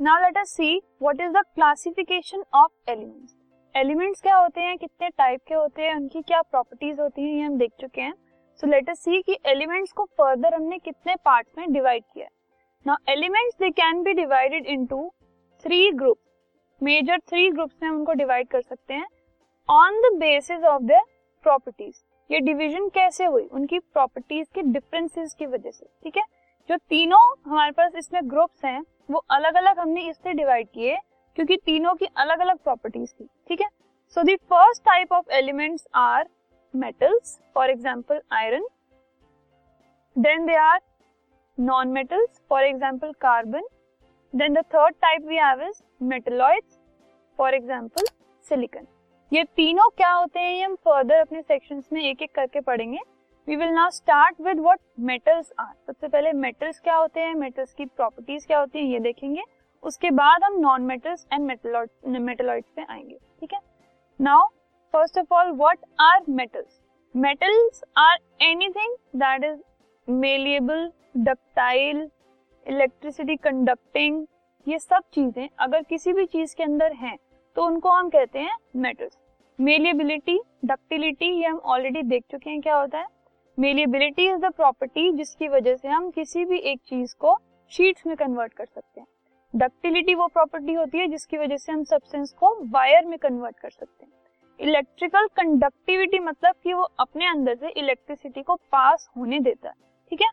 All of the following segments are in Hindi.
Now let us see what is the classification of elements elements क्या होते हैं? कितने टाइप के होते हैं? उनकी क्या प्रॉपर्टीज़ होती हैं? ये हम देख चुके हैं। सो लेट अस सी कि एलिमेंट्स को फर्दर हमने कितने पार्ट्स में डिवाइड किया now elements they can be divided into three groups major three groups में हम उनको डिवाइड कर सकते हैं। On the basis of their properties ये डिवीज़न कैसे हुई? उनकी प्रॉपर्टीज़ के डिफरेंसेस की वजह से। ठीक है? जो तीनों हमारे पास इसमें ग्रुप्स हैं वो अलग अलग हमने इससे डिवाइड किए क्योंकि तीनों की अलग अलग प्रॉपर्टीज़ थी, ठीक है? So the first type of elements are metals for example iron then they are non metals for example carbon then the third type we have is metalloids for example silicon ये तीनों क्या होते हैं, ये हम फर्दर अपने सेक्शंस में एक एक करके पढ़ेंगे। We will now start with what metals are सबसे पहले मेटल्स क्या होते हैं? मेटल्स की प्रॉपर्टीज़ क्या होती हैं? ये देखेंगे। उसके बाद हम नॉन मेटल्स एंड मेटलॉइड्स पे आएँगे। ठीक है? Now first of all what are metals metals are anything that is malleable ductile electricity conducting ये सब चीज़ें अगर किसी भी चीज़ के अंदर हैं तो उनको हम कहते हैं मेटल्स मेलिएबिलिटी डक्टिलिटी ये हम ऑलरेडी देख चुके हैं क्या होता है? मेलिएबिलिटी इज़ द प्रॉपर्टी जिसकी वजह से हम किसी भी एक चीज़ को शीट्स में कन्वर्ट कर सकते हैं। डक्टिलिटी वो प्रॉपर्टी होती है जिसकी वजह से हम सब्सटेंस को वायर में कन्वर्ट कर सकते हैं। इलेक्ट्रिकल कंडक्टिविटी मतलब कि वो अपने अंदर से इलेक्ट्रिसिटी को पास होने देता है, ठीक है?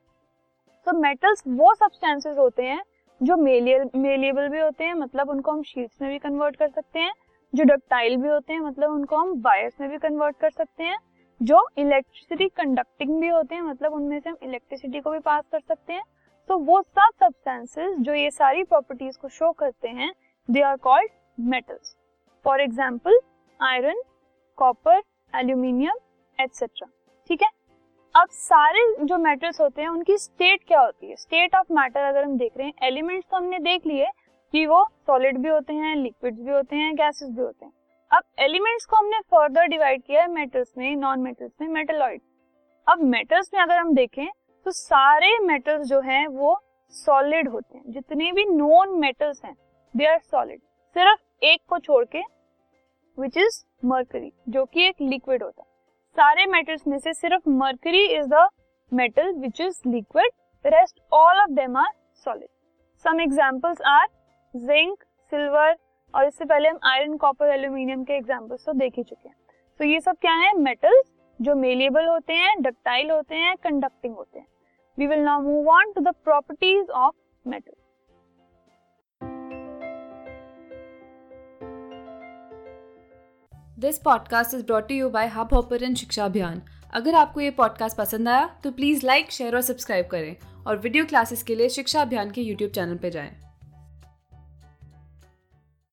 तो मेटल्स वो सब्सटेंसेस होते हैं जो मेलिएबल भी होते हैं मतलब उनको हम शीट्स में भी कन्वर्ट कर सकते हैं। जो डक्टाइल भी होते हैं मतलब उनको हम वायर्स में भी कन्वर्ट कर सकते हैं। जो इलेक्ट्रिसिटी कंडक्टिंग भी होते हैं मतलब उनमें से हम इलेक्ट्रिसिटी को भी पास कर सकते हैं। तो वो सब सब्सटेंसेस जो ये सारी प्रॉपर्टीज़ को शो करते हैं they are called metals for example iron copper aluminium etcetera ठीक है? अब सारे जो मेटल्स होते हैं, उनकी स्टेट क्या होती है? स्टेट ऑफ़ मैटर अगर हम देख रहे हैं एलिमेंट्स तो हमने देख लिए, कि वो सॉलिड भी होते हैं लिक्विड्स भी होते हैं गैसेस भी होते हैं। अब एलिमेंट्स को हमने फर्दर डिवाइड किया है मेटल्स में नॉन मेटल्स में मेटलॉइड अब मेटल्स में अगर हम देखें तो सारे मेटल्स जो हैं, वो सॉलिड होते हैं। जितने भी नॉन मेटल्स हैं दे आर सॉलिड सिर्फ़ एक को छोड़ के विच इज़ मर्करी जो कि एक लिक्विड होता है। सारे मेटल्स में से सिर्फ़ mercury is the metal which is liquid rest all of them are solid some examples are zinc silver और इससे पहले हम आयरन कॉपर एल्यूमिनियम के एग्जाम्पल्स तो देख ही चुके हैं। तो ये सब क्या है? मेटल्स जो मेलेबल होते हैं डक्टाइल होते हैं कंडक्टिंग होते हैं। We will now move on to the properties of metal this podcast is brought you by hub hopper Shiksha Abhiyan अगर आपको ये पॉडकास्ट पसंद आया तो प्लीज़ लाइक शेयर और सब्सक्राइब करें। और वीडियो क्लासेस के लिए शिक्षा अभियान के यूट्यूब चैनल पर जाएँ।